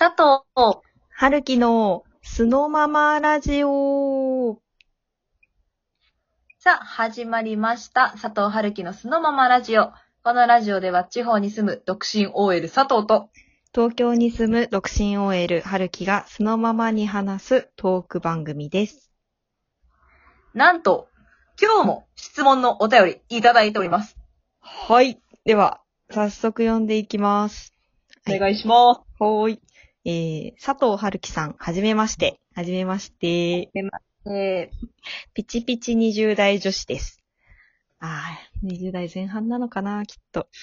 佐藤、春樹の素のままラジオ。さあ、始まりました。佐藤春樹の素のままラジオ。このラジオでは地方に住む独身 OL 佐藤と、東京に住む独身 OL 春樹が素のままに話すトーク番組です。なんと、今日も質問のお便りいただいております。はい。では、早速読んでいきます。お願いします。はーい。えー、佐藤春樹さん、はじめまして。はじめまして。えピチピチ20代女子です。あー、20代前半なのかな、きっと。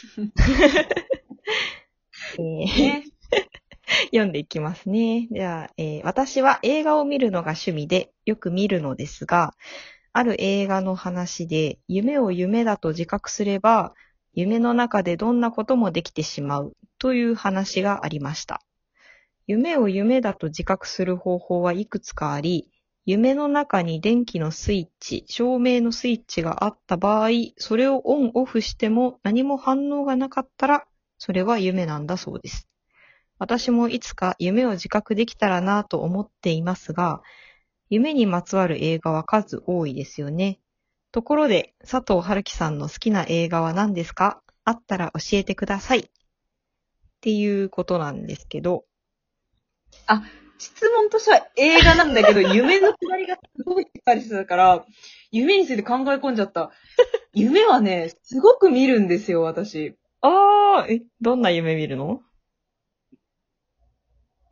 えー 読んでいきますね。では、えー私は映画を見るのが趣味でよく見るのですが、ある映画の話で、夢を夢だと自覚すれば、夢の中でどんなこともできてしまうという話がありました。夢を夢だと自覚する方法はいくつかあり、夢の中に電気のスイッチ、照明のスイッチがあった場合、それをオンオフしても何も反応がなかったら、それは夢なんだそうです。私もいつか夢を自覚できたらなぁと思っていますが、夢にまつわる映画は数多いですよね。ところで、佐藤春樹さんの好きな映画は何ですか？あったら教えてください。っていうことなんですけど、質問としては映画なんだけど、夢のくだりがすごいしっかりしてたから、夢について考え込んじゃった。夢はね、すごく見るんですよ、私。あー、え、どんな夢見るの？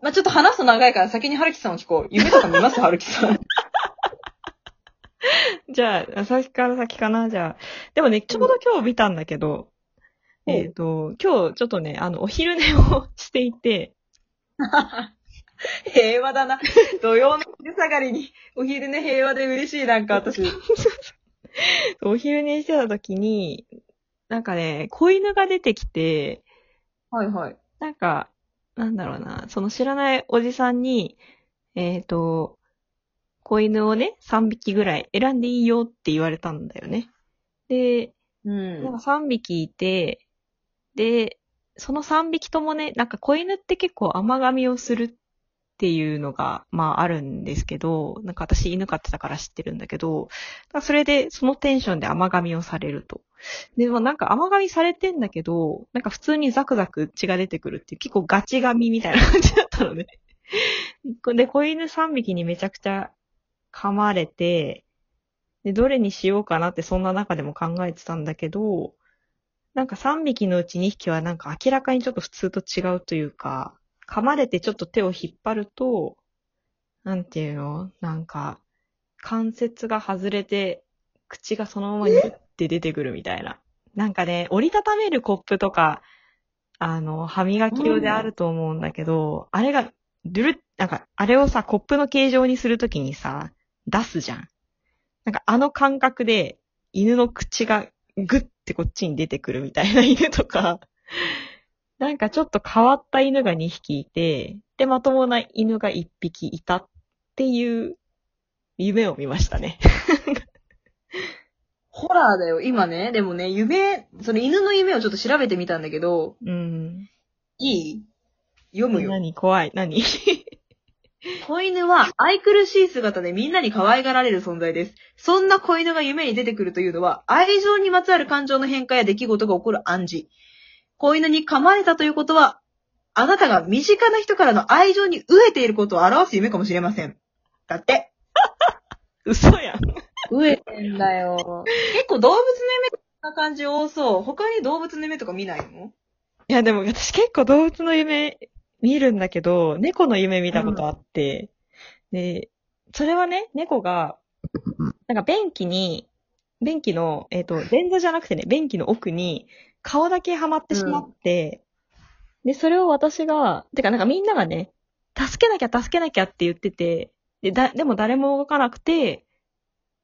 まあ、ちょっと話すと長いから先に春樹さんを聞こう。夢とか見ます？春樹さん。じゃあ、先から先かな？じゃあ。でもね、ちょうど今日見たんだけど、うんえっ、と、今日ちょっとね、あの、お昼寝をしていて、平和だな。土曜の昼下がりに、お昼寝平和で嬉しい、なんか私。お昼寝してた時に、なんかね、子犬が出てきて、はいはい。なんか、なんだろうな、その知らないおじさんに、えっ、と、子犬をね、3匹ぐらい選んでいいよって言われたんだよね。で、うんなんか3匹いて、で、その3匹ともね、なんか子犬って結構甘噛みをするっていうのが、まああるんですけど、なんか私犬飼ってたから知ってるんだけど、それでそのテンションで甘噛みをされると。でもなんか甘噛みされてんだけど、なんか普通にザクザク血が出てくるっていう結構ガチ噛みみたいな感じだったのね。で、子犬3匹にめちゃくちゃ噛まれて、で、どれにしようかなってそんな中でも考えてたんだけど、なんか3匹のうち2匹はなんか明らかにちょっと普通と違うというか、噛まれてちょっと手を引っ張ると、なんていうの？なんか、関節が外れて、口がそのままにって出てくるみたいな。なんかね、折りたためるコップとか、あの、歯磨き用であると思うんだけど、あれが、ドゥル、なんか、あれをさ、コップの形状にするときにさ、出すじゃん。なんかあの感覚で、犬の口がグッてこっちに出てくるみたいな犬とか、なんかちょっと変わった犬が2匹いて、で、まともな犬が1匹いたっていう夢を見ましたね。ホラーだよ。今ね、でもね、夢、その犬の夢をちょっと調べてみたんだけど、うん。いい？読むよ。何？怖い？何？子犬は愛くるしい姿でみんなに可愛がられる存在です。そんな子犬が夢に出てくるというのは、愛情にまつわる感情の変化や出来事が起こる暗示。子犬に噛まれたということは、あなたが身近な人からの愛情に飢えていることを表す夢かもしれません。だって。嘘やん。飢えてんだよ。結構動物の夢こんな感じ多そう。他に動物の夢とか見ないの？いやでも私結構動物の夢見るんだけど、猫の夢見たことあって、で、それはね、猫が、なんか便器に、便器の、えっ、と、便座じゃなくてね、便器の奥に顔だけはまってしまって、で、それを私が、てかなんかみんながね、助けなきゃ助けなきゃって言ってて、で、だ、でも誰も動かなくて、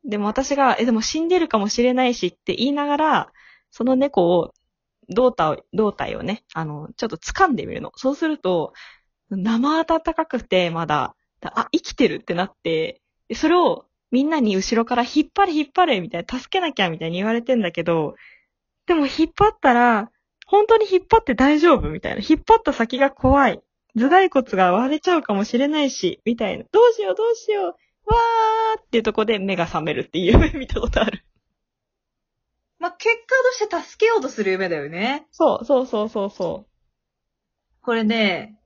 でも私が、え、でも死んでるかもしれないしって言いながら、その猫を胴体を、胴体をね、あの、ちょっと掴んでみるの。そうすると、生温かくて、まだ、あ、生きてるってなって、でそれをみんなに後ろから引っ張れ引っ張れみたいな、助けなきゃみたいに言われてんだけど、でも引っ張ったら、本当に引っ張って大丈夫みたいな。引っ張った先が怖い。頭蓋骨が割れちゃうかもしれないし、みたいな。どうしようどうしよう。わーっていうとこで目が覚めるっていう夢 見たことある。まあ、結果として助けようとする夢だよね。そう、そうそうそうそこれね、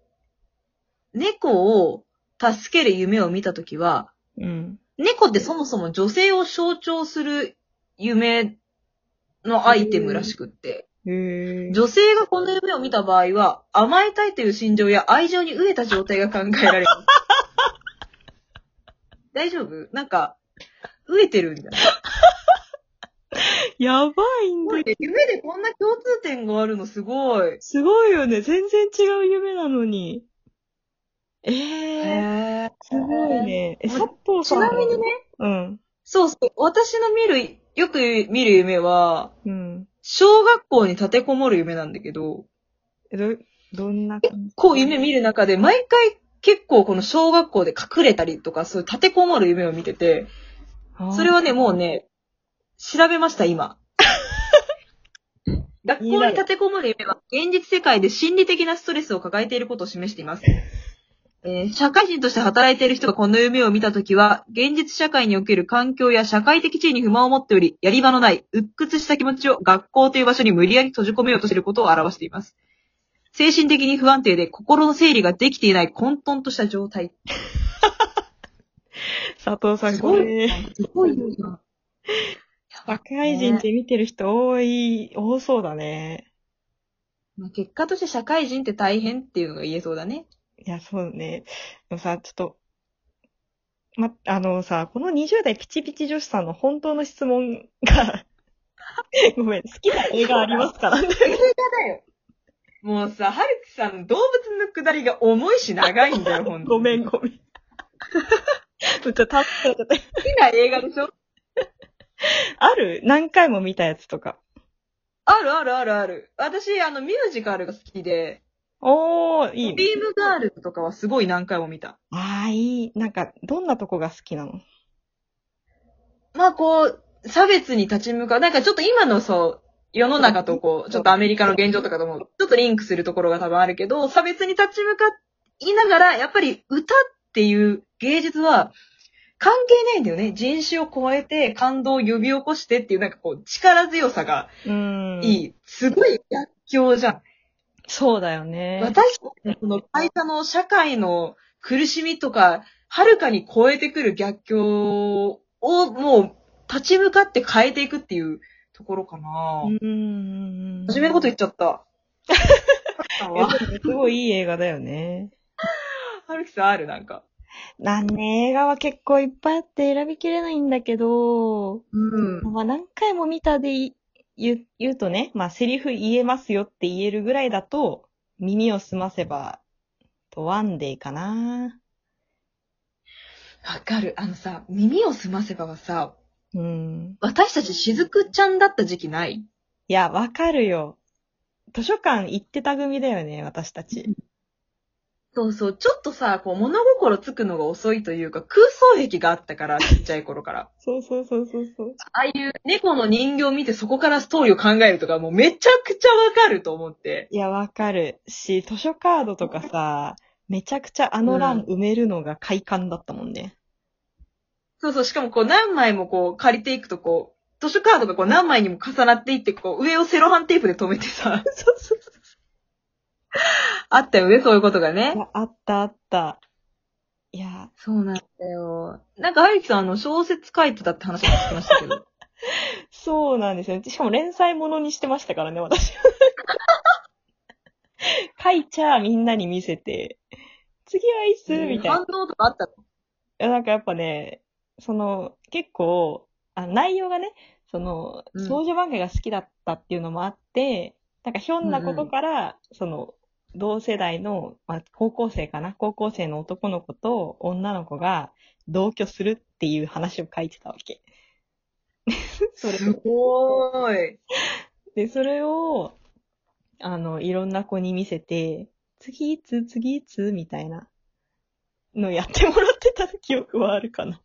猫を助ける夢を見たときは、う。うん。猫ってそもそも女性を象徴する夢のアイテムらしくって、へー。女性がこの夢を見た場合は、甘えたいという心情や愛情に飢えた状態が考えられる。大丈夫？なんか、飢えてるんじゃない？やばいんだすごいね夢でこんな共通点があるのすごい。すごいよね。全然違う夢なのに。ええへーすごいね。え、ま佐藤ちさんは？なみにね、うん。そうそう、私の見る、よく見る夢は、うん。小学校に立てこもる夢なんだけど、え、ど、どんな感じ？こう夢見る中で、毎回結構この小学校で隠れたりとか、そういう立てこもる夢を見てて、それはね、もうね、調べました、今。学校に立てこもる夢は、現実世界で心理的なストレスを抱えていることを示しています。えー社会人として働いている人がこの夢を見たときは、現実社会における環境や社会的地位に不満を持っており、やり場のない、鬱屈した気持ちを学校という場所に無理やり閉じ込めようとしていることを表しています。精神的に不安定で心の整理ができていない混沌とした状態。佐藤さん、これ、すごいな。社会人って見てる人多い、多そうだね。まあ結果として社会人って大変っていうのが言えそうだね。いや、そうね。でもさ、ちょっと、ま、あのさ、この20代ピチピチ女子さんの本当の質問が、ごめん、好きな映画ありますか？らね。映画だよ。もうさ、はるきさんの動物のくだりが重いし長いんだよ、ほんと。ごめん、ごめん。ちょっとたっちゃって。好きな映画でしょ？ある？何回も見たやつとか。あるあるあるある。私、あの、ミュージカルが好きで、おー、いいね。ビームガールズとかはすごい何回も見た。あー、いい。なんか、どんなとこが好きなの？まあ、こう、差別に立ち向かう。なんかちょっと今のそう、世の中とこう、ちょっとアメリカの現状とかとも、ちょっとリンクするところが多分あるけど、差別に立ち向かいながら、やっぱり歌っていう芸術は、関係ないんだよね。人種を超えて感動を呼び起こしてっていう、なんかこう、力強さが。いい。すごい逆境じゃん。そうだよね。私たちのその会社の社会の苦しみとか、はるかに超えてくる逆境をもう立ち向かって変えていくっていうところかな。うーん。真面目なこと言っちゃった。すごいいい映画だよね。はるきさんある？なんか。なんね、映画は結構いっぱいあって選びきれないんだけど、うん。まあ何回も見たでい言う言うとね、まあセリフ言えますよって言えるぐらいだと、耳を澄ませば、とワンデーかな。わかる。あのさ、耳を澄ませばはさ、うん。私たちしずくちゃんだった時期ない？いや、わかるよ。図書館行ってた組だよね、私たち。そうそう。ちょっとさ、こう物心つくのが遅いというか、空想癖があったから、ちっちゃい頃から。そうそうそうそうそう。ああいう猫の人形を見てそこからストーリーを考えるとか、もうめちゃくちゃわかると思って。いや、わかる。し、図書カードとかさ、めちゃくちゃあの欄埋めるのが快感だったもんね。そうそう。しかもこう何枚もこう借りていくとこう、図書カードがこう何枚にも重なっていって、こう上をセロハンテープで留めてさ、そうそうそ あったよね、そういうことがね。や、あったあった。いや、そうなんだよ。なんか、はゆきさん、あの、小説書いてたって話も聞きましたけど。そうなんですよ。しかも連載ものにしてましたからね、私。書いちゃみんなに見せて、次はいつ？みたいな。い反応とかあったの？や、なんかやっぱね、その、結構、あ内容がね、その、うん少女漫画が好きだったっていうのもあって、なんかひょんなことから、その、同世代の、まあ、高校生かな？高校生の男の子と女の子が同居するっていう話を書いてたわけ。それすごーい。で、それを、あの、いろんな子に見せて、次いつ、次いつ？みたいなのやってもらってた記憶はあるかな。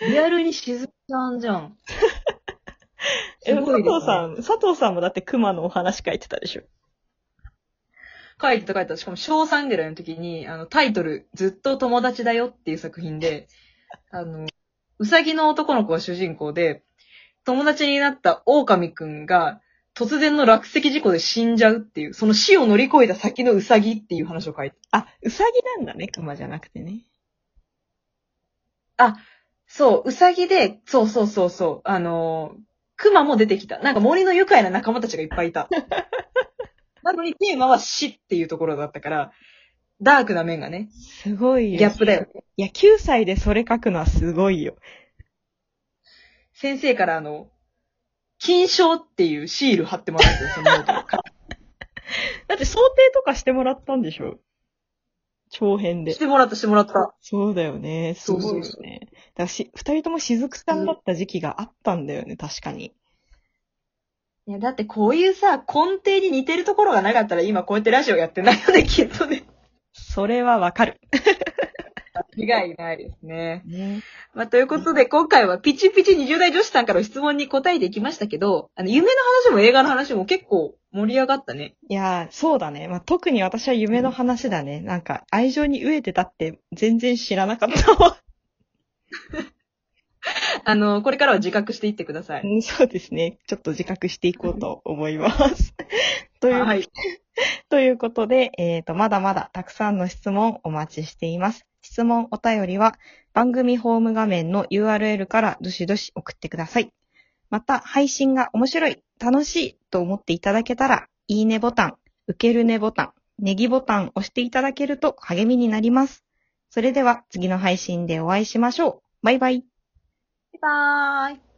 リアルにしずくちゃんじゃん。え、ね藤さん、佐藤さんもだって熊のお話書いてたでしょ。書いてた書いてた。しかも小3ぐらいの時に、あの、タイトル、ずっと友達だよっていう作品で、あの、うさぎの男の子が主人公で、友達になった狼くんが、突然の落石事故で死んじゃうっていう、その死を乗り越えた先のうさぎっていう話を書いて。あ、うさぎなんだね、熊じゃなくてね。そう、うさぎで、そうそうそうそう、あのー、熊も出てきた。なんか森の愉快な仲間たちがいっぱいいた。なのにテーマは死っていうところだったから、ダークな面がね、すごいよ。ギャップだよ。いや、9歳でそれ書くのはすごいよ。先生からあの、金賞っていうシール貼ってもらって、そのノートに だって想定とかしてもらったんでしょ？長編でし。てもらった、してもらった。そうだよね。すごいよそうそうね。だからし、二人とも雫さんだった時期があったんだよね、確かに。いや、だってこういうさ、根底に似てるところがなかったら今こうやってラジオやってないよね、きっとね。それはわかる。間違いないですね。ね。まあ、ということで、今回はピチピチ20代女子さんからの質問に答えていきましたけど、あの、夢の話も映画の話も結構盛り上がったね。いやー、そうだね。まあ、特に私は夢の話だね。なんか、愛情に飢えてたって全然知らなかったわ。あの、これからは自覚していってください。うんそうですね。ちょっと自覚していこうと思います。という、はい。ということで、えっ、と、まだまだたくさんの質問お待ちしています。質問、お便りは番組ホーム画面の URL からどしどし送ってください。また、配信が面白い、楽しいと思っていただけたら、いいねボタン、受けるねボタン、ネギボタンを押していただけると励みになります。それでは次の配信でお会いしましょう。バイバイ。バイバーイ。